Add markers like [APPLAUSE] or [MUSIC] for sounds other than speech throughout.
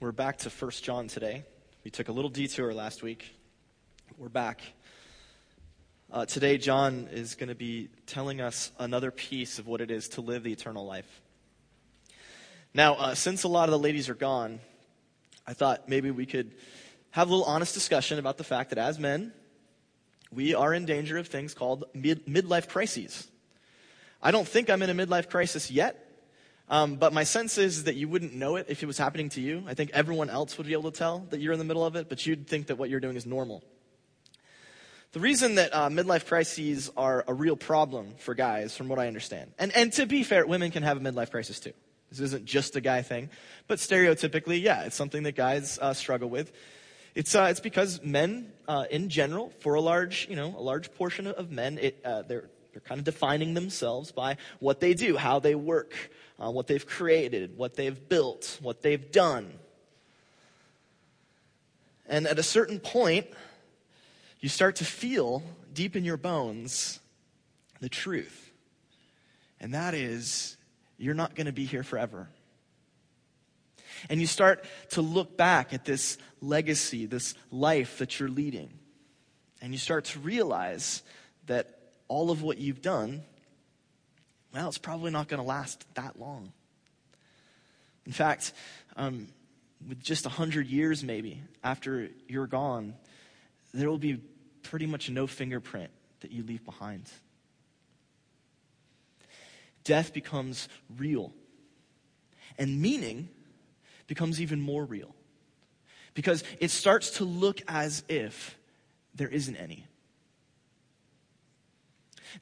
We're back to 1 John today. We took a little detour last week. We're back. Uh, today, John is going to be telling us another piece of what it is to live the eternal life. Now, uh, since a lot of the ladies are gone, I thought maybe we could have a little honest discussion about the fact that as men, we are in danger of things called mid- midlife crises. I don't think I'm in a midlife crisis yet, um, but my sense is that you wouldn't know it if it was happening to you. I think everyone else would be able to tell that you're in the middle of it, but you'd think that what you're doing is normal. The reason that uh, midlife crises are a real problem for guys, from what I understand, and, and to be fair, women can have a midlife crisis too. This isn't just a guy thing, but stereotypically, yeah, it's something that guys uh, struggle with. It's, uh, it's because men, uh, in general, for a large, you know, a large portion of men, it, uh, they're, they're kind of defining themselves by what they do, how they work, what they've created, what they've built, what they've done. And at a certain point, you start to feel deep in your bones the truth. And that is, you're not going to be here forever. And you start to look back at this legacy, this life that you're leading. And you start to realize that all of what you've done well, it's probably not going to last that long. In fact, um, with just 100 years maybe after you're gone, there will be pretty much no fingerprint that you leave behind. Death becomes real, and meaning becomes even more real because it starts to look as if there isn't any.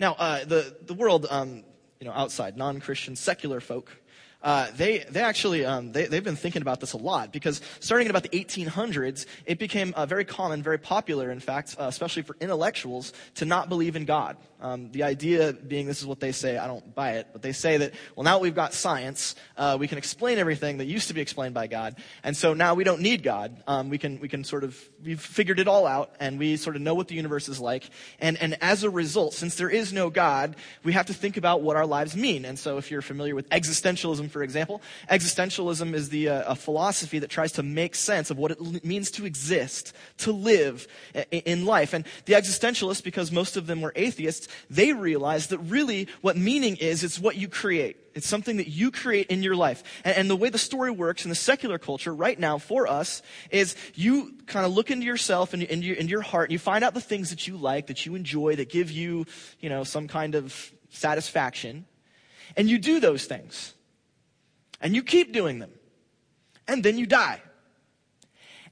Now, uh, the, the world um, you know, outside, non-Christian, secular folk, uh, they, they actually, um, they, they've been thinking about this a lot because starting in about the 1800s, it became uh, very common, very popular, in fact, uh, especially for intellectuals, to not believe in God. Um, the idea being, this is what they say, I don't buy it, but they say that, well, now we've got science, uh, we can explain everything that used to be explained by God, and so now we don't need God. Um, we can, we can sort of, we've figured it all out, and we sort of know what the universe is like, and, and as a result, since there is no God, we have to think about what our lives mean. And so if you're familiar with existentialism, for example, existentialism is the, uh, a philosophy that tries to make sense of what it means to exist, to live in life. And the existentialists, because most of them were atheists, they realize that really what meaning is, it's what you create. It's something that you create in your life. And, and, the way the story works in the secular culture right now for us is you kind of look into yourself and your, into your heart and you find out the things that you like, that you enjoy, that give you, you know, some kind of satisfaction. And you do those things. And you keep doing them. And then you die.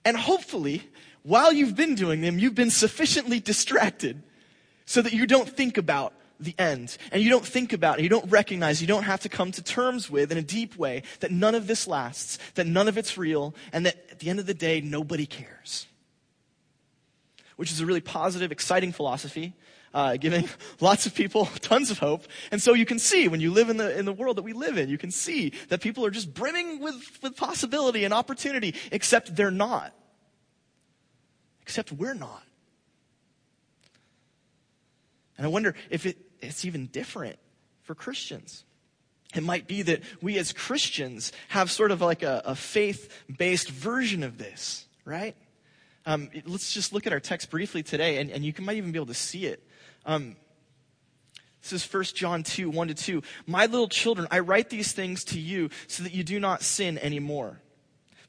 And hopefully, while you've been doing them, you've been sufficiently distracted so that you don't think about the end. And you don't think about, it, you don't recognize, you don't have to come to terms with in a deep way that none of this lasts, that none of it's real, and that at the end of the day, nobody cares. Which is a really positive, exciting philosophy, uh, giving [LAUGHS] lots of people [LAUGHS] tons of hope. And so you can see when you live in the, in the world that we live in, you can see that people are just brimming with, with possibility and opportunity, except they're not. Except we're not. And I wonder if it, it's even different for Christians. It might be that we as Christians have sort of like a, a faith based version of this, right? Um, let's just look at our text briefly today, and, and you can, might even be able to see it. Um, this is 1 John 2, 1 to 2. My little children, I write these things to you so that you do not sin anymore.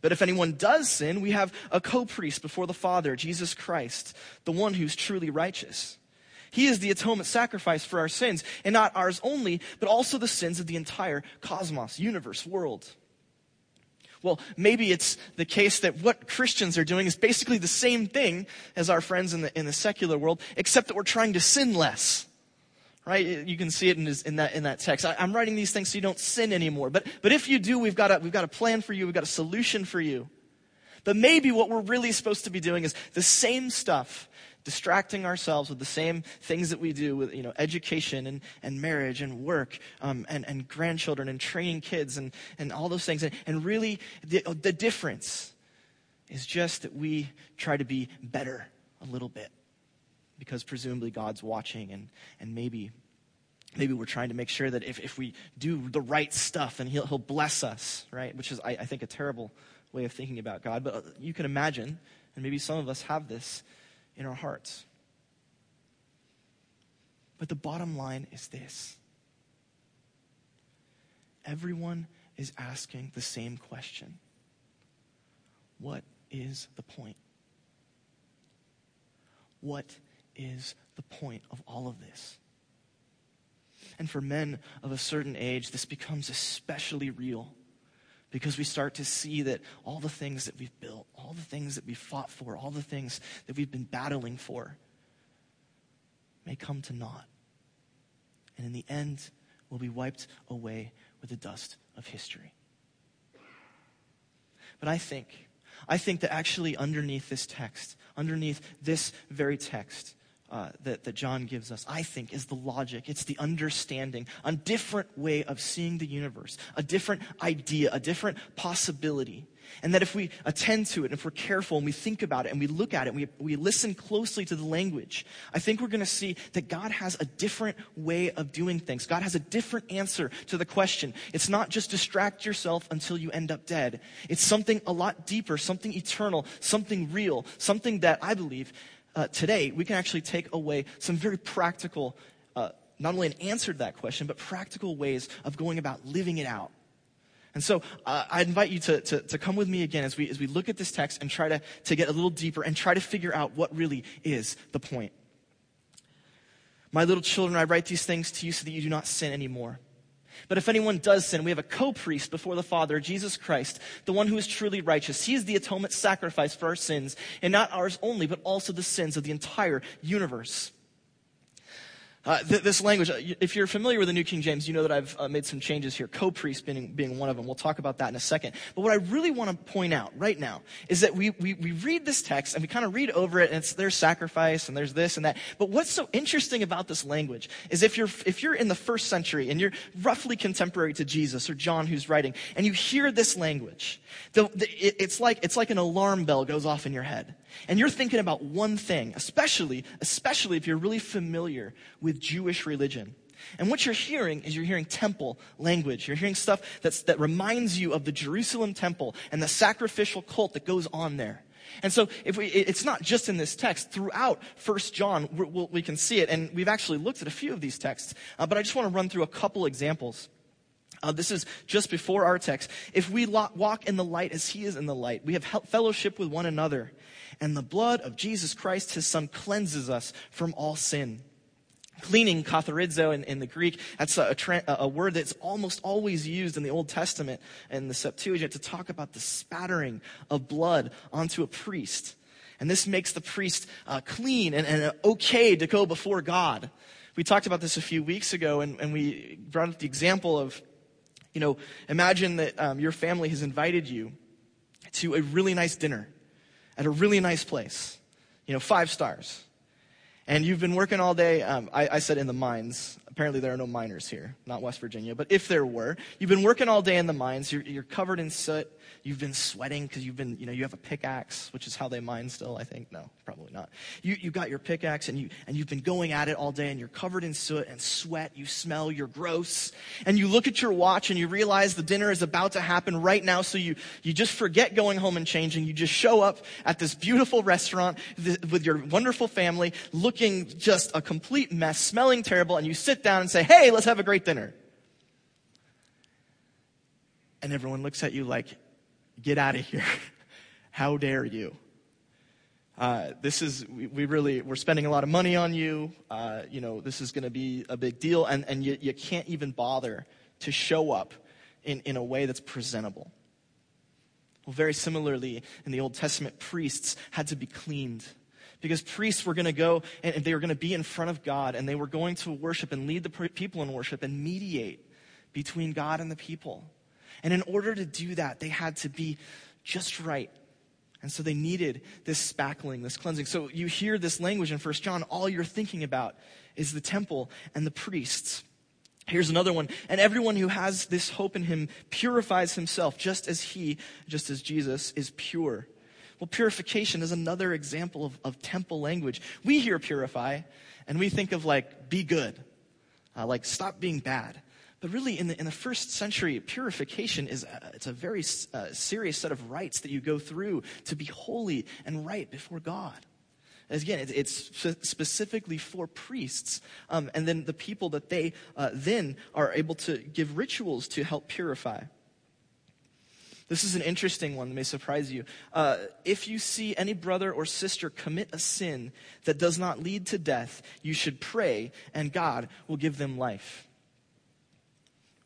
But if anyone does sin, we have a co priest before the Father, Jesus Christ, the one who's truly righteous. He is the atonement sacrifice for our sins, and not ours only, but also the sins of the entire cosmos, universe, world. Well, maybe it's the case that what Christians are doing is basically the same thing as our friends in the, in the secular world, except that we're trying to sin less. Right? You can see it in, in that, in that text. I, am writing these things so you don't sin anymore. But, but if you do, we've got, a, we've got a plan for you. We've got a solution for you. But maybe what we're really supposed to be doing is the same stuff distracting ourselves with the same things that we do with you know education and, and marriage and work um, and, and grandchildren and training kids and, and all those things. And, and really the, the difference is just that we try to be better a little bit because presumably god's watching and, and maybe maybe we're trying to make sure that if, if we do the right stuff and he'll, he'll bless us right? Which is I, I think a terrible way of thinking about God, but you can imagine, and maybe some of us have this in our hearts. But the bottom line is this everyone is asking the same question What is the point? What is the point of all of this? And for men of a certain age, this becomes especially real because we start to see that all the things that we've built, all the things that we've fought for, all the things that we've been battling for may come to naught. And in the end, will be wiped away with the dust of history. But I think, I think that actually underneath this text, underneath this very text, uh, that, that John gives us, I think, is the logic. It's the understanding, a different way of seeing the universe, a different idea, a different possibility. And that if we attend to it, and if we're careful and we think about it and we look at it and we, we listen closely to the language, I think we're going to see that God has a different way of doing things. God has a different answer to the question. It's not just distract yourself until you end up dead. It's something a lot deeper, something eternal, something real, something that I believe uh, today we can actually take away some very practical, uh, not only an answer to that question, but practical ways of going about living it out. And so uh, I invite you to, to, to, come with me again as we, as we look at this text and try to, to get a little deeper and try to figure out what really is the point. My little children, I write these things to you so that you do not sin anymore. But if anyone does sin, we have a co priest before the Father, Jesus Christ, the one who is truly righteous. He is the atonement sacrifice for our sins, and not ours only, but also the sins of the entire universe. Uh, th- this language, uh, if you're familiar with the New King James, you know that I've uh, made some changes here, co priest being, being one of them. We'll talk about that in a second. But what I really want to point out right now is that we, we, we read this text and we kind of read over it, and it's there's sacrifice and there's this and that. But what's so interesting about this language is if you're, if you're in the first century and you're roughly contemporary to Jesus or John who's writing, and you hear this language, the, the, it, it's, like, it's like an alarm bell goes off in your head. And you're thinking about one thing, especially, especially if you're really familiar with Jewish religion. And what you're hearing is you're hearing temple language. You're hearing stuff that's, that reminds you of the Jerusalem temple and the sacrificial cult that goes on there. And so if we, it's not just in this text. Throughout First John, we, we can see it. And we've actually looked at a few of these texts. Uh, but I just want to run through a couple examples. Uh, this is just before our text. If we walk in the light as he is in the light, we have fellowship with one another and the blood of Jesus Christ, his son, cleanses us from all sin. Cleaning, katharizo in, in the Greek, that's a, a, a, word that's almost always used in the Old Testament and the Septuagint to talk about the spattering of blood onto a priest. And this makes the priest uh, clean and, and okay to go before God. We talked about this a few weeks ago, and, and we brought up the example of, you know, imagine that um, your family has invited you to a really nice dinner at a really nice place, you know, five stars. And you've been working all day. Um, I, I said in the mines. Apparently, there are no miners here, not West Virginia. But if there were, you've been working all day in the mines. You're, you're covered in soot. You've been sweating because you've been, you know, you have a pickaxe, which is how they mine still, I think. No, probably not. You, you got your pickaxe and, you, and you've been going at it all day and you're covered in soot and sweat. You smell, you're gross. And you look at your watch and you realize the dinner is about to happen right now. So you, you just forget going home and changing. You just show up at this beautiful restaurant with your wonderful family looking just a complete mess, smelling terrible. And you sit down and say, Hey, let's have a great dinner. And everyone looks at you like, Get out of here. [LAUGHS] How dare you? Uh, this is we, we, really we're spending a lot of money on you uh, you know this is going to be a big deal and, and you, you can't even bother to show up in, in a way that's presentable well very similarly in the old testament priests had to be cleaned because priests were going to go and they were going to be in front of god and they were going to worship and lead the people in worship and mediate between god and the people and in order to do that, they had to be just right. And so they needed this spackling, this cleansing. So you hear this language in First John, all you're thinking about is the temple and the priests. Here's another one. And everyone who has this hope in him purifies himself just as he, just as Jesus, is pure. Well, purification is another example of, of temple language. We hear purify and we think of like, be good, uh, like, stop being bad. But really, in the, in the first century, purification is a, it's a very uh, serious set of rites that you go through to be holy and right before God. As again, it, it's specifically for priests, um, and then the people that they uh, then are able to give rituals to help purify. This is an interesting one that may surprise you. Uh, if you see any brother or sister commit a sin that does not lead to death, you should pray, and God will give them life.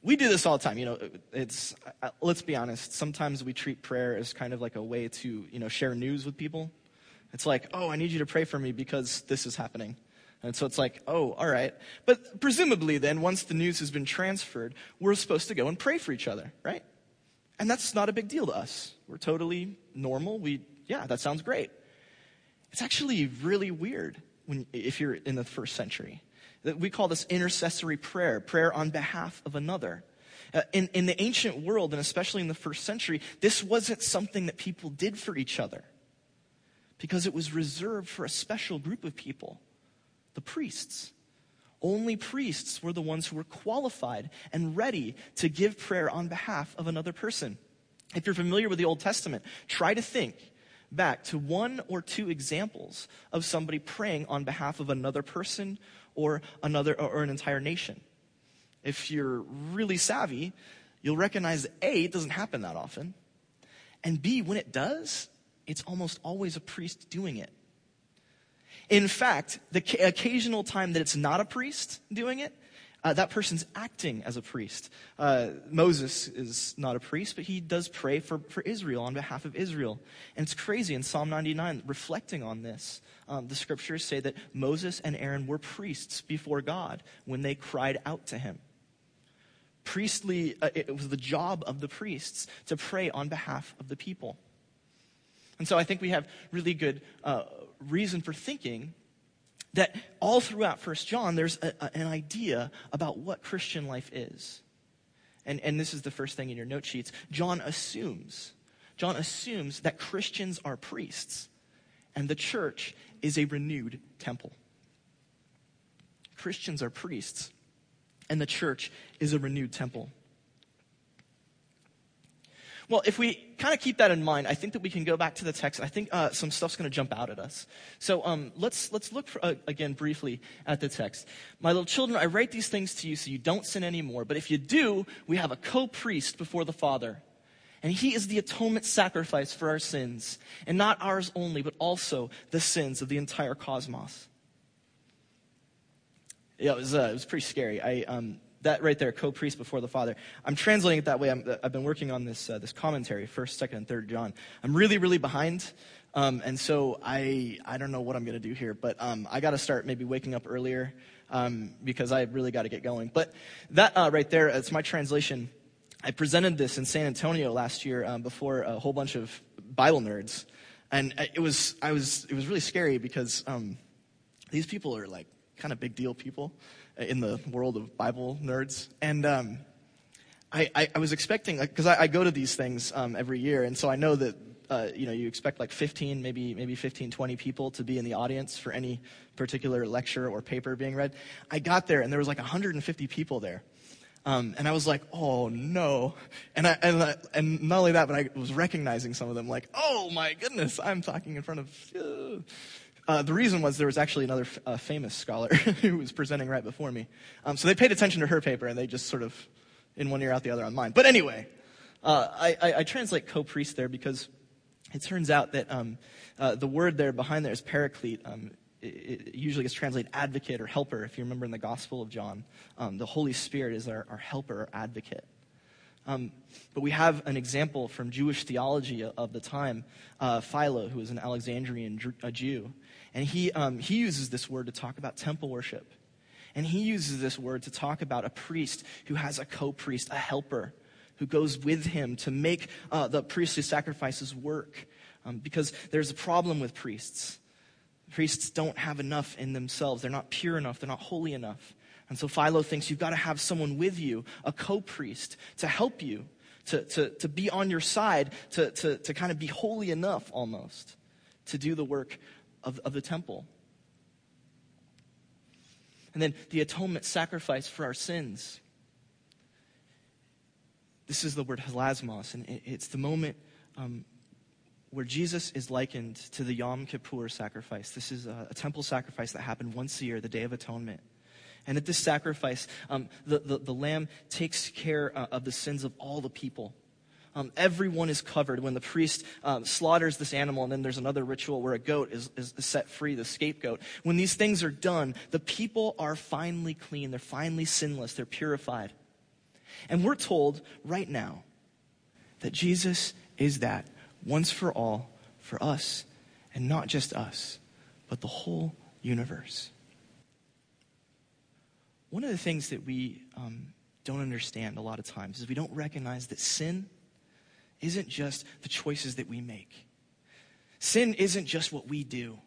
We do this all the time you know it's uh, let's be honest sometimes we treat prayer as kind of like a way to you know share news with people. It's like oh i need you to pray for me because this is happening. And so it's like oh all right. But presumably then once the news has been transferred we're supposed to go and pray for each other right and that's not a big deal to us we're totally normal we yeah that sounds great it's actually really weird when if you're in the first century we call this intercessory prayer, prayer on behalf of another. Uh, in, in the ancient world, and especially in the first century, this wasn't something that people did for each other because it was reserved for a special group of people the priests. Only priests were the ones who were qualified and ready to give prayer on behalf of another person. If you're familiar with the Old Testament, try to think back to one or two examples of somebody praying on behalf of another person or another or an entire nation. If you're really savvy, you'll recognize that A, it doesn't happen that often. And B, when it does, it's almost always a priest doing it. In fact, the occasional time that it's not a priest doing it, uh, that person's acting as a priest. Uh, Moses is not a priest, but he does pray for, for Israel on behalf of Israel. And it's crazy in Psalm 99, reflecting on this, um, the scriptures say that Moses and Aaron were priests before God when they cried out to him. Priestly, uh, it was the job of the priests to pray on behalf of the people. And so I think we have really good uh, reason for thinking that all throughout First John, there's a, a, an idea about what Christian life is. And, and this is the first thing in your note sheets. John assumes, John assumes that Christians are priests and the church is a renewed temple. Christians are priests and the church is a renewed temple. Well, if we kind of keep that in mind, I think that we can go back to the text. I think uh, some stuff's going to jump out at us. So um, let's let's look for, uh, again briefly at the text. My little children, I write these things to you so you don't sin anymore. But if you do, we have a co-priest before the Father, and he is the atonement sacrifice for our sins, and not ours only, but also the sins of the entire cosmos. Yeah, it was uh, it was pretty scary. I um, that right there, co-priest before the Father. I'm translating it that way. i have been working on this uh, this commentary, first, second, and third John. I'm really, really behind, um, and so I I don't know what I'm going to do here, but um, I got to start maybe waking up earlier um, because I really got to get going. But that uh, right there, it's my translation. I presented this in San Antonio last year um, before a whole bunch of Bible nerds, and it was I was it was really scary because um, these people are like kind of big deal people in the world of Bible nerds. And um, I, I, I, was expecting, because I, I, go to these things um, every year, and so I know that uh, you know you expect like 15, maybe maybe 15, 20 people to be in the audience for any particular lecture or paper being read. I got there, and there was like 150 people there. Um, and I was like, oh no. And, I, and, and not only that, but I was recognizing some of them like, oh my goodness, I'm talking in front of, uh, uh, the reason was there was actually another f- uh, famous scholar [LAUGHS] who was presenting right before me. Um, so they paid attention to her paper and they just sort of in one ear out the other on mine. But anyway, uh, I, I, I, translate co-priest there because it turns out that um, uh, the word there behind there is paraclete. Um, it, it, usually gets translated advocate or helper. If you remember in the Gospel of John, um, the Holy Spirit is our, our helper or advocate. Um, but we have an example from Jewish theology of the time, uh, Philo, who was an Alexandrian Jew. And he, um, he uses this word to talk about temple worship. And he uses this word to talk about a priest who has a co priest, a helper, who goes with him to make uh, the priestly sacrifices work. Um, because there's a problem with priests. Priests don't have enough in themselves, they're not pure enough, they're not holy enough. And so Philo thinks you've got to have someone with you, a co priest, to help you, to, to, to be on your side, to, to, to kind of be holy enough almost to do the work of, of the temple. And then the atonement sacrifice for our sins. this is the word hilasmos, and it's the moment um, where Jesus is likened to the Yom Kippur sacrifice. This is a, a, temple sacrifice that happened once a year, the Day of Atonement. And at this sacrifice, um, the, the, the, lamb takes care uh, of the sins of all the people. Um, everyone is covered when the priest um, slaughters this animal, and then there's another ritual where a goat is, is, set free, the scapegoat. When these things are done, the people are finally clean. They're finally sinless. They're purified. And we're told right now that Jesus is that once for all for us, and not just us, but the whole universe. One of the things that we um, don't understand a lot of times is we don't recognize that sin isn't just the choices that we make. Sin isn't just what we do.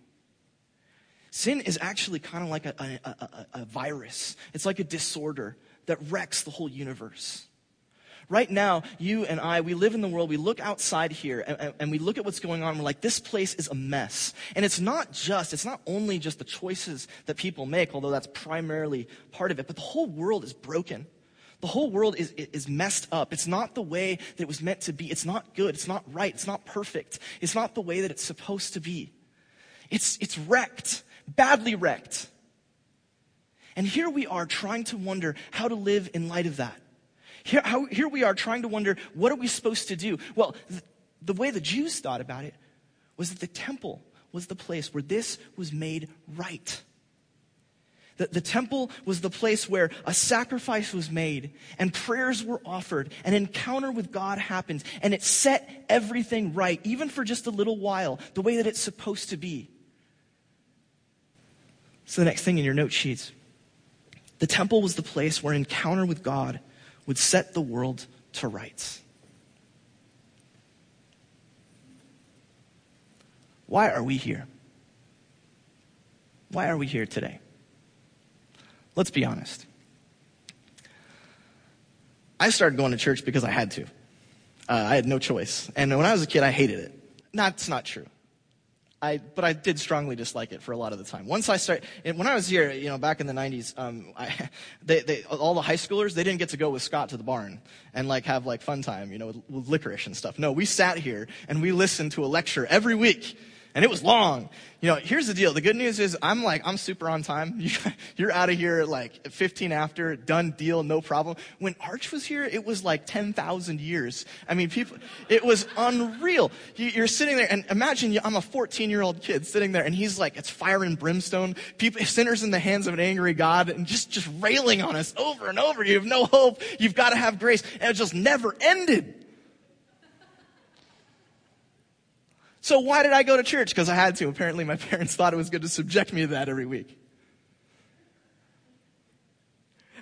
Sin is actually kind of like a, a, a, a virus. It's like a disorder that wrecks the whole universe. Right now, you and I, we live in the world, we look outside here, and, and, we look at what's going on, and we're like, this place is a mess. And it's not just, it's not only just the choices that people make, although that's primarily part of it, but the whole world is broken. The whole world is, is messed up. It's not the way that it was meant to be. It's not good. It's not right. It's not perfect. It's not the way that it's supposed to be. It's, it's wrecked, badly wrecked. And here we are trying to wonder how to live in light of that. Here, how, here we are trying to wonder, what are we supposed to do? Well, th- the way the Jews thought about it was that the temple was the place where this was made right. The, the temple was the place where a sacrifice was made and prayers were offered, an encounter with God happened, and it set everything right, even for just a little while, the way that it's supposed to be. So, the next thing in your note sheets the temple was the place where an encounter with God would set the world to rights. Why are we here? Why are we here today? Let's be honest. I started going to church because I had to. Uh, I had no choice. And when I was a kid, I hated it. That's not true. I, but I did strongly dislike it for a lot of the time. Once I started, when I was here, you know, back in the 90s, um, I, [LAUGHS] they, they, all the high schoolers, they didn't get to go with Scott to the barn and like have like fun time, you know, with, with licorice and stuff. No, we sat here and we listened to a lecture every week and it was long. You know, here's the deal. The good news is I'm like, I'm super on time. [LAUGHS] You're out of here like 15 after, done deal, no problem. When Arch was here, it was like 10,000 years. I mean, people, it was unreal. You're sitting there and imagine I'm a 14 year old kid sitting there and he's like, it's fire and brimstone, people, sinners in the hands of an angry God and just, just railing on us over and over. You have no hope. You've got to have grace. And it just never ended. So why did I go to church? Because I had to. Apparently, my [LAUGHS] parents thought it was good to subject me to that every week.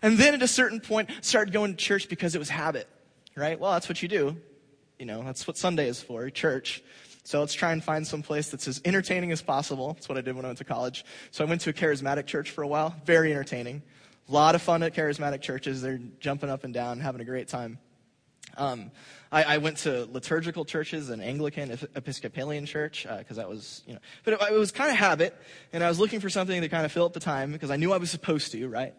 And then at a certain point, started going to church because it was habit, right? Well, that's what you do. You know, that's what Sunday is for, church. So let's try and find some place that's as entertaining as possible. That's what I did when I went to college. So I went to a charismatic church for a while. Very entertaining. A lot of fun at charismatic churches. They're jumping up and down, having a great time. Um, I, I, went to liturgical churches, an Anglican Episcopalian church, because uh, that was, you know, but it, it was kind of habit, and I was looking for something to kind of fill up the time because I knew I was supposed to, right?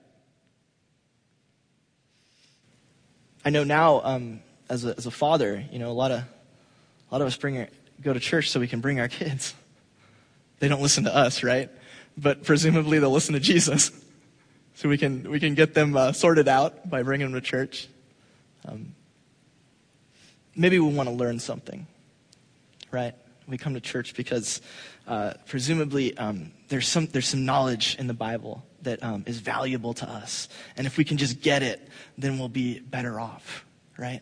I know now, um, as, a, as a father, you know, a lot of, a lot of us bring our, go to church so we can bring our kids. They don't listen to us, right? But presumably they'll listen to Jesus. So we can, we can get them uh, sorted out by bringing them to church. Um, maybe we want to learn something, right? We come to church because uh, presumably um, there's, some, there's some knowledge in the Bible that um, is valuable to us. And if we can just get it, then we'll be better off, right?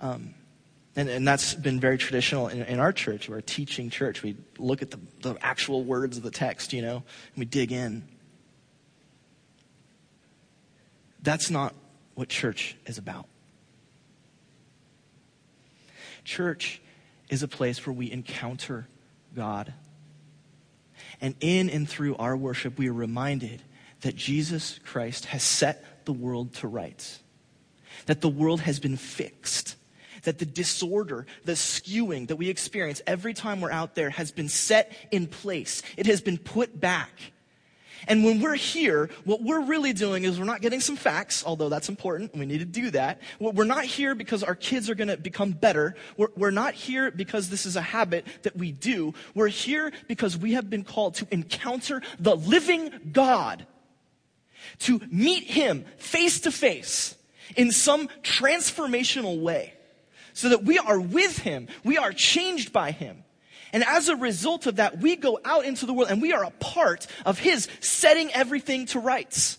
Um, and, and that's been very traditional in, in, our church. We're a teaching church. We look at the, the actual words of the text, you know, and we dig in. That's not what church is about. Church is a place where we encounter God. And in and through our worship, we are reminded that Jesus Christ has set the world to rights, that the world has been fixed, that the disorder, the skewing that we experience every time we're out there has been set in place, it has been put back. And when we're here, what we're really doing is we're not getting some facts, although that's important. We need to do that. We're not here because our kids are going to become better. We're, we're not here because this is a habit that we do. We're here because we have been called to encounter the living God, to meet Him face to face in some transformational way so that we are with Him. We are changed by Him. And as a result of that, we go out into the world and we are a part of His setting everything to rights.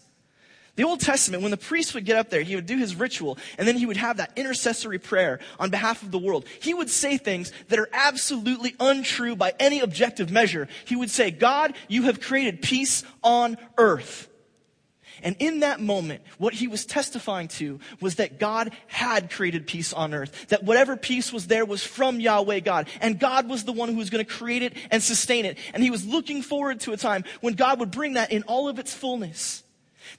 The Old Testament, when the priest would get up there, he would do his ritual, and then he would have that intercessory prayer on behalf of the world. He would say things that are absolutely untrue by any objective measure. He would say, God, you have created peace on earth. And in that moment, what he was testifying to was that God had created peace on earth. That whatever peace was there was from Yahweh God. And God was the one who was going to create it and sustain it. And he was looking forward to a time when God would bring that in all of its fullness.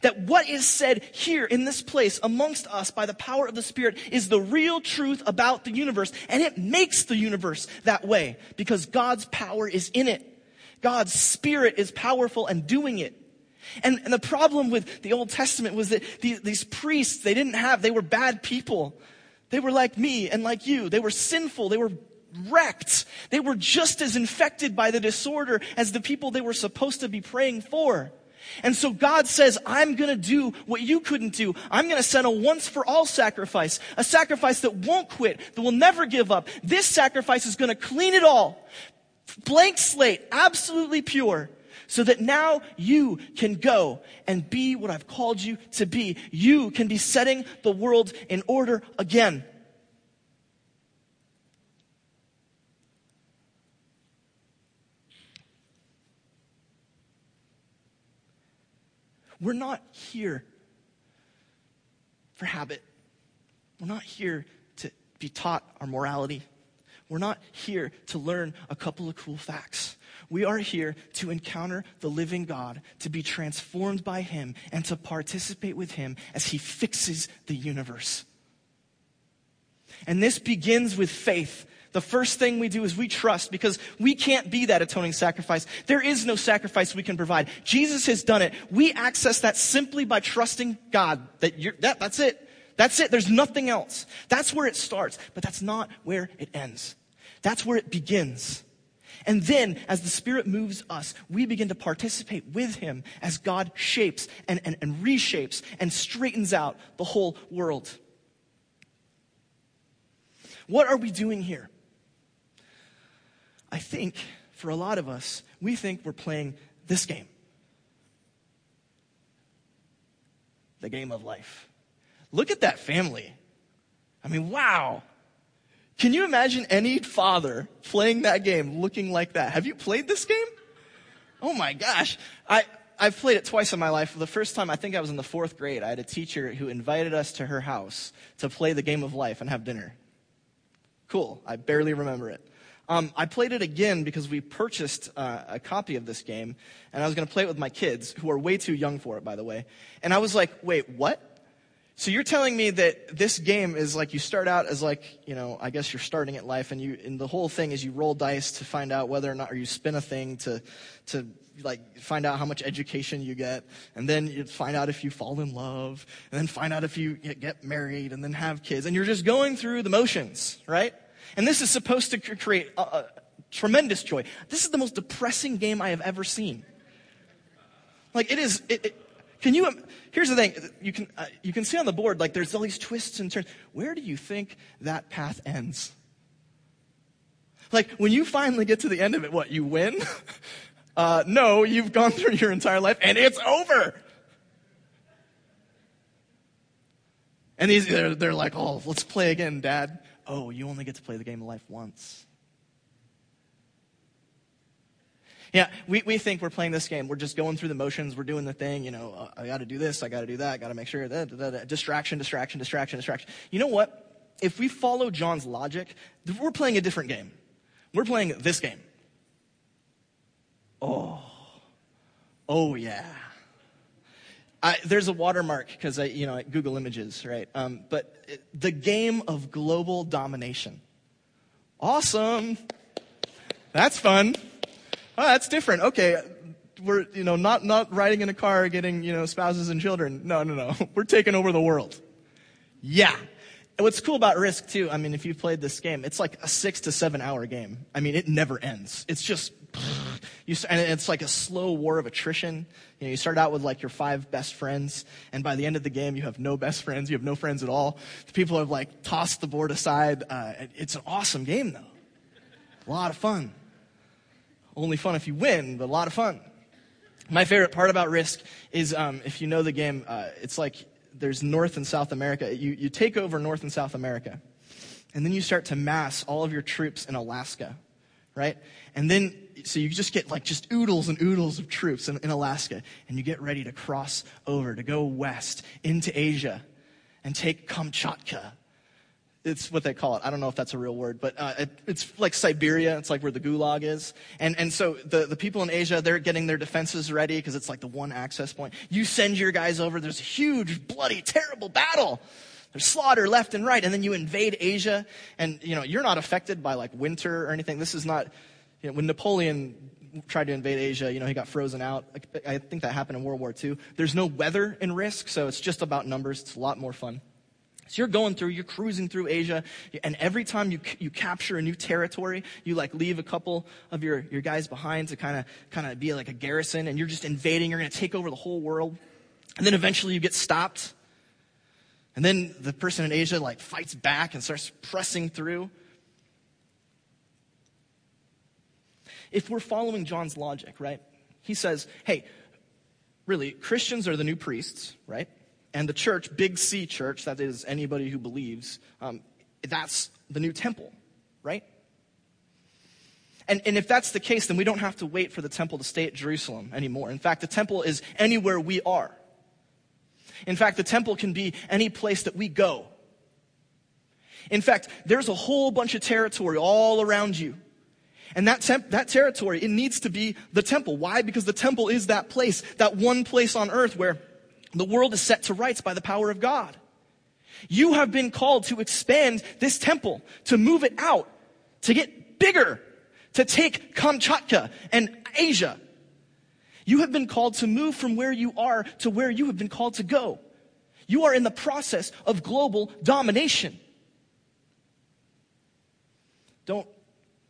That what is said here in this place amongst us by the power of the Spirit is the real truth about the universe. And it makes the universe that way because God's power is in it. God's Spirit is powerful and doing it. And, and the problem with the Old Testament was that these, these priests, they didn't have, they were bad people. They were like me and like you. They were sinful. They were wrecked. They were just as infected by the disorder as the people they were supposed to be praying for. And so God says, I'm gonna do what you couldn't do. I'm gonna send a once for all sacrifice. A sacrifice that won't quit, that will never give up. This sacrifice is gonna clean it all. Blank slate, absolutely pure so that now you can go and be what I've called you to be. You can be setting the world in order again. We're not here for habit. We're not here to be taught our morality. We're not here to learn a couple of cool facts. We are here to encounter the living God, to be transformed by Him, and to participate with Him as He fixes the universe. And this begins with faith. The first thing we do is we trust because we can't be that atoning sacrifice. There is no sacrifice we can provide. Jesus has done it. We access that simply by trusting God. That, that that's it. That's it. There's nothing else. That's where it starts, but that's not where it ends. That's where it begins. And then, as the Spirit moves us, we begin to participate with Him as God shapes and, and, and reshapes and straightens out the whole world. What are we doing here? I think for a lot of us, we think we're playing this game the game of life. Look at that family. I mean, wow. Can you imagine any father playing that game looking like that? Have you played this game? Oh my gosh. I, I've played it twice in my life. The first time, I think I was in the fourth grade. I had a teacher who invited us to her house to play the game of life and have dinner. Cool. I barely remember it. Um, I played it again because we purchased uh, a copy of this game, and I was going to play it with my kids, who are way too young for it, by the way. And I was like, wait, what? So you're telling me that this game is like you start out as like, you know, I guess you're starting at life and you and the whole thing is you roll dice to find out whether or not or you spin a thing to to like find out how much education you get and then you find out if you fall in love and then find out if you get married and then have kids and you're just going through the motions, right? And this is supposed to create a, a tremendous joy. This is the most depressing game I have ever seen. Like it is it, it can you, here's the thing, you can, uh, you can see on the board, like there's all these twists and turns. Where do you think that path ends? Like when you finally get to the end of it, what, you win? [LAUGHS] Uh, no, you've gone through your entire life and it's over. And these, they're, they're like, oh, let's play again, dad. Oh, you only get to play the game of life once. Yeah, we, we think we're playing this game. We're just going through the motions. We're doing the thing. You know, uh, I got to do this. I got to do that. I Got to make sure. Da, da, distraction, distraction, distraction, distraction. You know what? If we follow John's logic, we're playing a different game. We're playing this game. Oh, oh yeah. I, there's a watermark because I, you know, Google Images, right? Um, but it, the game of global domination. Awesome. That's fun. Oh, that's different. Okay. we're, you know, not, not riding in a car getting, you know, spouses and children. No, no, no. [LAUGHS] We're taking over the world. Yeah. And what's cool about Risk, too, I mean, if you've played this game, it's like a six to seven hour game. I mean, it never ends. It's just, [SIGHS] you, and it's like a slow war of attrition. You know, you start out with like your five best friends, and by the end of the game, you have no best friends. You have no friends at all. The people have like tossed the board aside. Uh, it's an awesome game, though. A lot of fun. Only fun if you win, but a lot of fun. My favorite part about Risk is um, if you know the game, uh, it's like there's North and South America. You, you take over North and South America, and then you start to mass all of your troops in Alaska, right? And then, so you just get like just oodles and oodles of troops in, in Alaska, and you get ready to cross over, to go west into Asia and take Kamchatka it's what they call it. I don't know if that's a real word, but uh, it, it's like Siberia. It's like where the gulag is. And, and so the, the people in Asia, they're getting their defenses ready because it's like the one access point. You send your guys over. There's a huge, bloody, terrible battle. There's slaughter left and right. And then you invade Asia. And, you know, you're not affected by like winter or anything. This is not, you know, when Napoleon tried to invade Asia, you know, he got frozen out. I think that happened in World War II. There's no weather in risk, so it's just about numbers. It's a lot more fun. So you're going through, you're cruising through Asia, and every time you, you capture a new territory, you like leave a couple of your, your guys behind to kind of kind of be like a garrison, and you're just invading, you're going to take over the whole world. And then eventually you get stopped. And then the person in Asia like fights back and starts pressing through. If we're following John's logic, right? He says, hey, really, Christians are the new priests, right? And the church, big C church, that is anybody who believes, um, that's the new temple, right? And, and if that's the case, then we don't have to wait for the temple to stay at Jerusalem anymore. In fact, the temple is anywhere we are. In fact, the temple can be any place that we go. In fact, there's a whole bunch of territory all around you. And that, temp- that territory, it needs to be the temple. Why? Because the temple is that place, that one place on earth where the world is set to rights by the power of God. You have been called to expand this temple, to move it out, to get bigger, to take Kamchatka and Asia. You have been called to move from where you are to where you have been called to go. You are in the process of global domination. Don't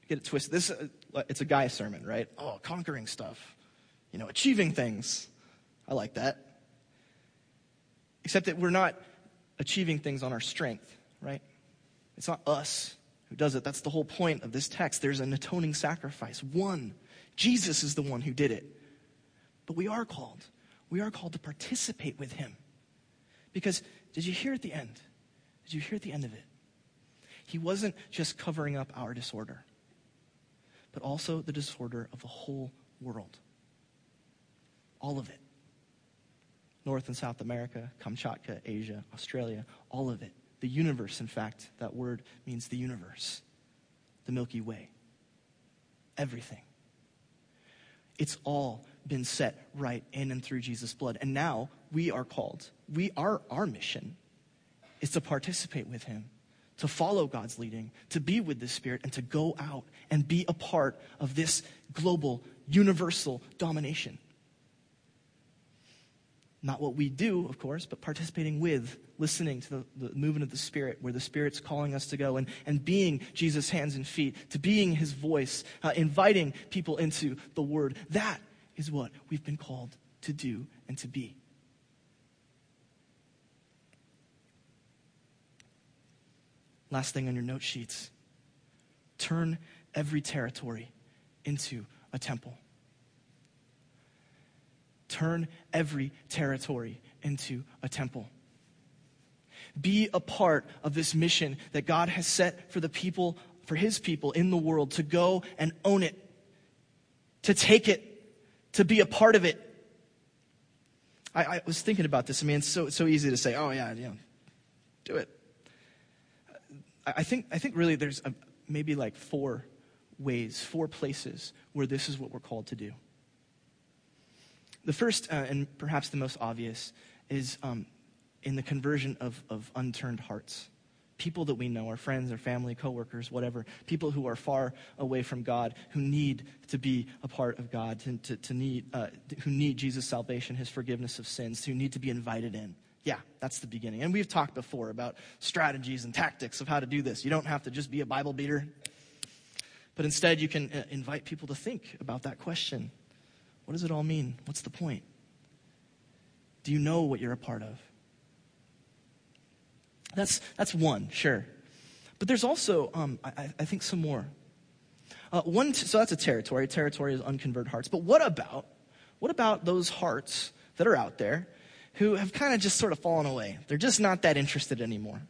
get it twisted. This, uh, it's a guy sermon, right? Oh, conquering stuff. You know, achieving things. I like that. Except that we're not achieving things on our strength, right? It's not us who does it. That's the whole point of this text. There's an atoning sacrifice. One. Jesus is the one who did it. But we are called. We are called to participate with him. Because did you hear at the end? Did you hear at the end of it? He wasn't just covering up our disorder, but also the disorder of the whole world. All of it. North and South America, Kamchatka, Asia, Australia, all of it. The universe, in fact, that word means the universe, the Milky Way. Everything. It's all been set right in and through Jesus' blood. And now we are called. We are our mission is to participate with him, to follow God's leading, to be with the Spirit, and to go out and be a part of this global, universal domination. Not what we do, of course, but participating with, listening to the, the, movement of the Spirit, where the Spirit's calling us to go, and, and being Jesus' hands and feet, to being His voice, uh, inviting people into the Word. That is what we've been called to do and to be. Last thing on your note sheets turn every territory into a temple turn every territory into a temple. Be a part of this mission that God has set for the people, for his people in the world to go and own it, to take it, to be a part of it. I, I was thinking about this. I mean, it's so, so easy to say, oh, yeah, know, do it. I, I think, I think really there's a, maybe like four ways, four places where this is what we're called to do. The first, uh, and perhaps the most obvious, is um, in the conversion of, of unturned hearts. people that we know, our friends, our family, coworkers, whatever, people who are far away from God, who need to be a part of God, to, to, to need, uh, who need Jesus' salvation, his forgiveness of sins, who need to be invited in. Yeah, that's the beginning. And we've talked before about strategies and tactics of how to do this. You don't have to just be a Bible beater, but instead you can uh, invite people to think about that question. What does it all mean? What's the point? Do you know what you're a part of? That's, that's one, sure. But there's also, um, I, I, think, some more. Uh, one, so that's a territory. A Territory is unconverted hearts. But what about, what about those hearts that are out there who have kind of just sort of fallen away? They're just not that interested anymore.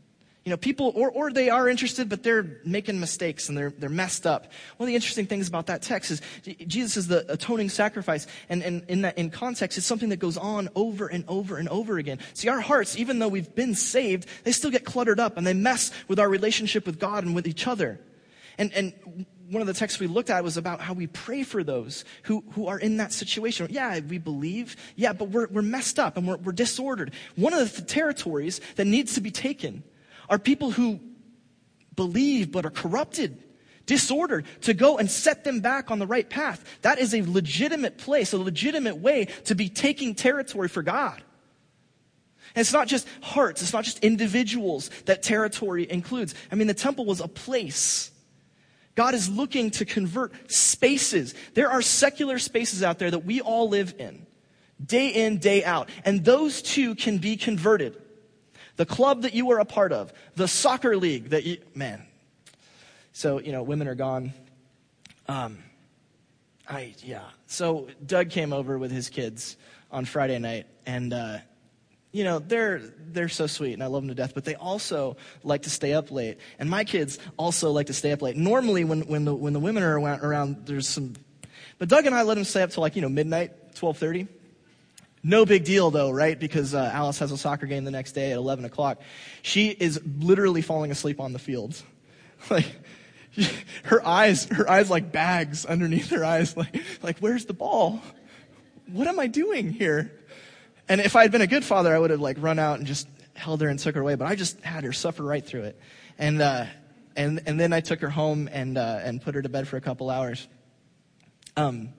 You know, people, or, or they are interested, but they're making mistakes and they're, they're messed up. One of the interesting things about that text is Jesus is the atoning sacrifice. And, and in that, in context, it's something that goes on over and over and over again. See, our hearts, even though we've been saved, they still get cluttered up and they mess with our relationship with God and with each other. And, and one of the texts we looked at was about how we pray for those who, who are in that situation. Yeah, we believe. Yeah, but we're, we're messed up and we're, we're disordered. One of the territories that needs to be taken are people who believe but are corrupted, disordered, to go and set them back on the right path. That is a legitimate place, a legitimate way to be taking territory for God. And it's not just hearts, it's not just individuals that territory includes. I mean, the temple was a place. God is looking to convert spaces. There are secular spaces out there that we all live in, day in, day out. And those too can be converted the club that you were a part of, the soccer league that you, man. So, you know, women are gone. Um, I, yeah. So Doug came over with his kids on Friday night and, uh, you know, they're, they're so sweet and I love them to death, but they also like to stay up late. And my kids also like to stay up late. Normally when, when the, when the women are around, there's some, but Doug and I let them stay up till like, you know, midnight, 1230. No big deal though, right? Because uh, Alice has a soccer game the next day at 11 o'clock. She is literally falling asleep on the field. [LAUGHS] like, [LAUGHS] her eyes, her eyes like bags underneath her eyes. [LAUGHS] Like, like, where's the ball? What am I doing here? And if I had been a good father, I would have like run out and just held her and took her away. But I just had her suffer right through it. And, uh, and, and then I took her home and, uh, and put her to bed for a couple hours. Um,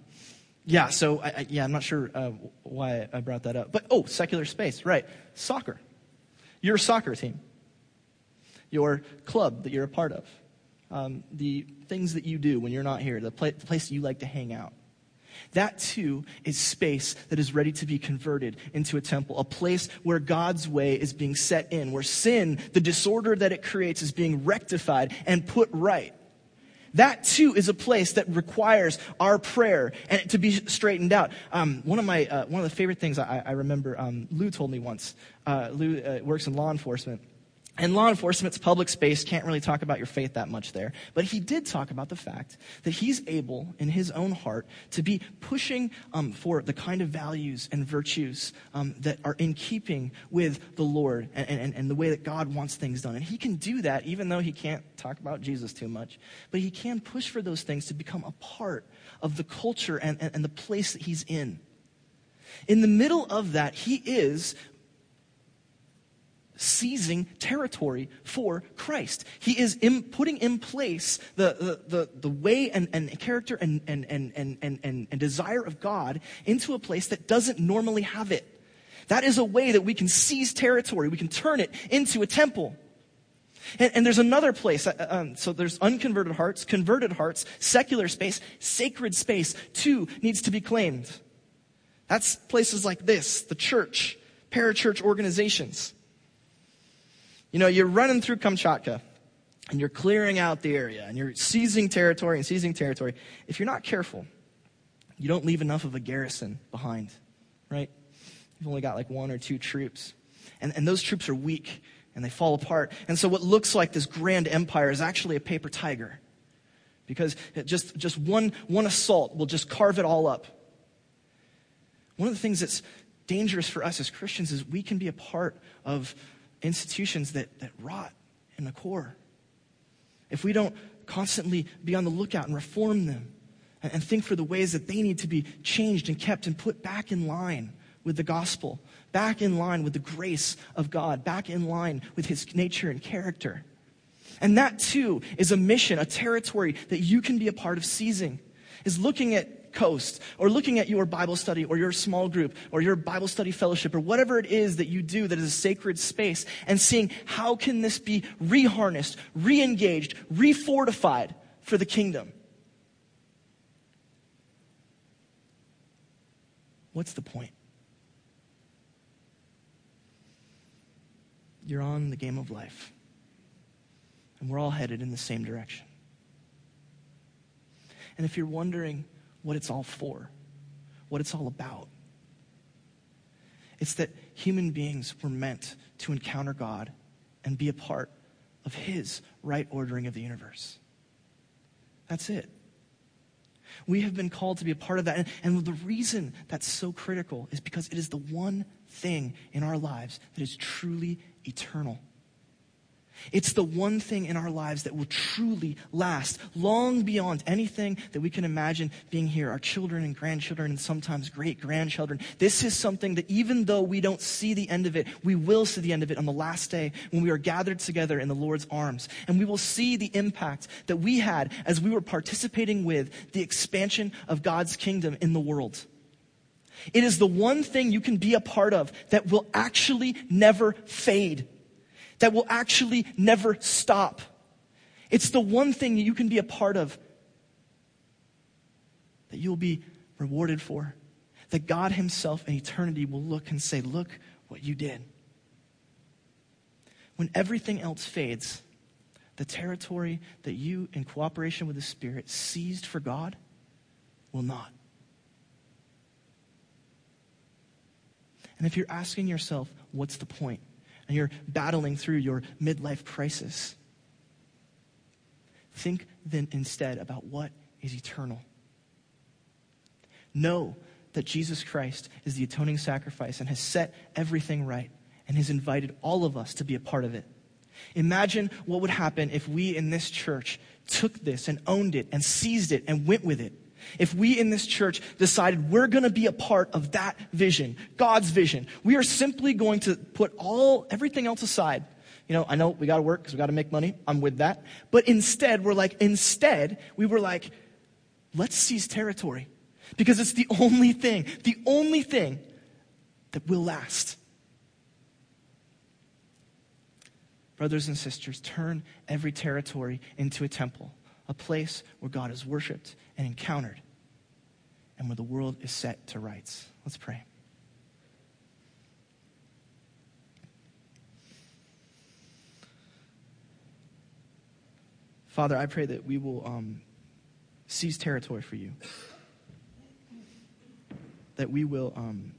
yeah, so I, I, yeah, I'm not sure uh, why I brought that up. But oh, secular space, right. Soccer. Your soccer team. Your club that you're a part of. Um, the things that you do when you're not here, the, the place you like to hang out. That too is space that is ready to be converted into a temple, a place where God's way is being set in, where sin, the disorder that it creates, is being rectified and put right. That too is a place that requires our prayer and to be straightened out. Um, one of my uh, one of the favorite things I, I remember um, Lou told me once. Uh, Lou uh, works in law enforcement, and law enforcement's public space can't really talk about your faith that much there. But he did talk about the fact that he's able, in his own heart, to be pushing um, for the kind of values and virtues um, that are in keeping with the Lord and, and, and the way that God wants things done. And he can do that even though he can't talk about Jesus too much. But he can push for those things to become a part of the culture and, and, and the place that he's in. In the middle of that, he is seizing territory for Christ. He is in, putting in place the, the, the, the way and, and character and, and, and, and, and, and desire of God into a place that doesn't normally have it. That is a way that we can seize territory. We can turn it into a temple. And, and there's another place. Uh, um, so there's unconverted hearts, converted hearts, secular space, sacred space, too, needs to be claimed. That's places like this, the church, parachurch organizations. You know, you're running through Kamchatka and you're clearing out the area and you're seizing territory and seizing territory. If you're not careful, you don't leave enough of a garrison behind, right? You've only got like one or two troops. And, and those troops are weak and they fall apart. And so what looks like this grand empire is actually a paper tiger. Because just, just one, one assault will just carve it all up. One of the things that's dangerous for us as Christians is we can be a part of institutions that, that rot in the core. If we don't constantly be on the lookout and reform them and, and think for the ways that they need to be changed and kept and put back in line with the gospel, back in line with the grace of God, back in line with his nature and character, And that too is a mission, a territory that you can be a part of seizing, is looking at Coast or looking at your Bible study or your small group or your Bible study fellowship or whatever it is that you do that is a sacred space and seeing how can this be reharnessed, re-engaged, refortified for the kingdom. What's the point? You're on the game of life. And we're all headed in the same direction. And if you're wondering what it's all for, what it's all about, it's that human beings were meant to encounter God and be a part of His right ordering of the universe. That's it. We have been called to be a part of that. And, and, the reason that's so critical is because it is the one thing in our lives that is truly eternal. It's the one thing in our lives that will truly last long beyond anything that we can imagine being here, our children and grandchildren and sometimes great grandchildren. This is something that even though we don't see the end of it, we will see the end of it on the last day when we are gathered together in the Lord's arms. And we will see the impact that we had as we were participating with the expansion of God's kingdom in the world. It is the one thing you can be a part of that will actually never fade, that will actually never stop. It's the one thing that you can be a part of that you'll be rewarded for, that God Himself in eternity will look and say, Look what you did. When everything else fades, the territory that you, in cooperation with the Spirit, seized for God will not. And if you're asking yourself, what's the point? And you're battling through your midlife crisis, think then instead about what is eternal. Know that Jesus Christ is the atoning sacrifice and has set everything right and has invited all of us to be a part of it. Imagine what would happen if we in this church took this and owned it and seized it and went with it. If we in this church decided we're going to be a part of that vision, God's vision, we are simply going to put all, everything else aside. You know, I know we got to work because we got to make money. I'm with that. But instead, we're like, instead, we were like, let's seize territory because it's the only thing, the only thing that will last. Brothers and sisters, turn every territory into a temple a place where God is worshiped and encountered, and where the world is set to rights. Let's pray. Father, I pray that we will um, seize territory for you. That we will um,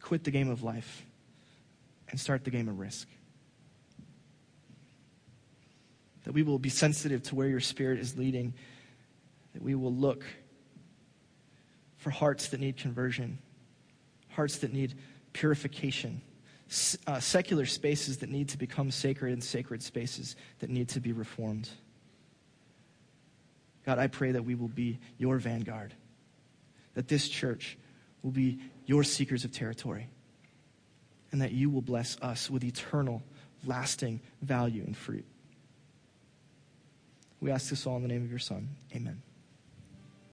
quit the game of life and start the game of risk that we will be sensitive to where your spirit is leading, that we will look for hearts that need conversion, hearts that need purification, uh, secular spaces that need to become sacred, and sacred spaces that need to be reformed. God, I pray that we will be your vanguard, that this church will be your seekers of territory, and that you will bless us with eternal, lasting value and fruit. We ask this all in the name of your Son. Amen.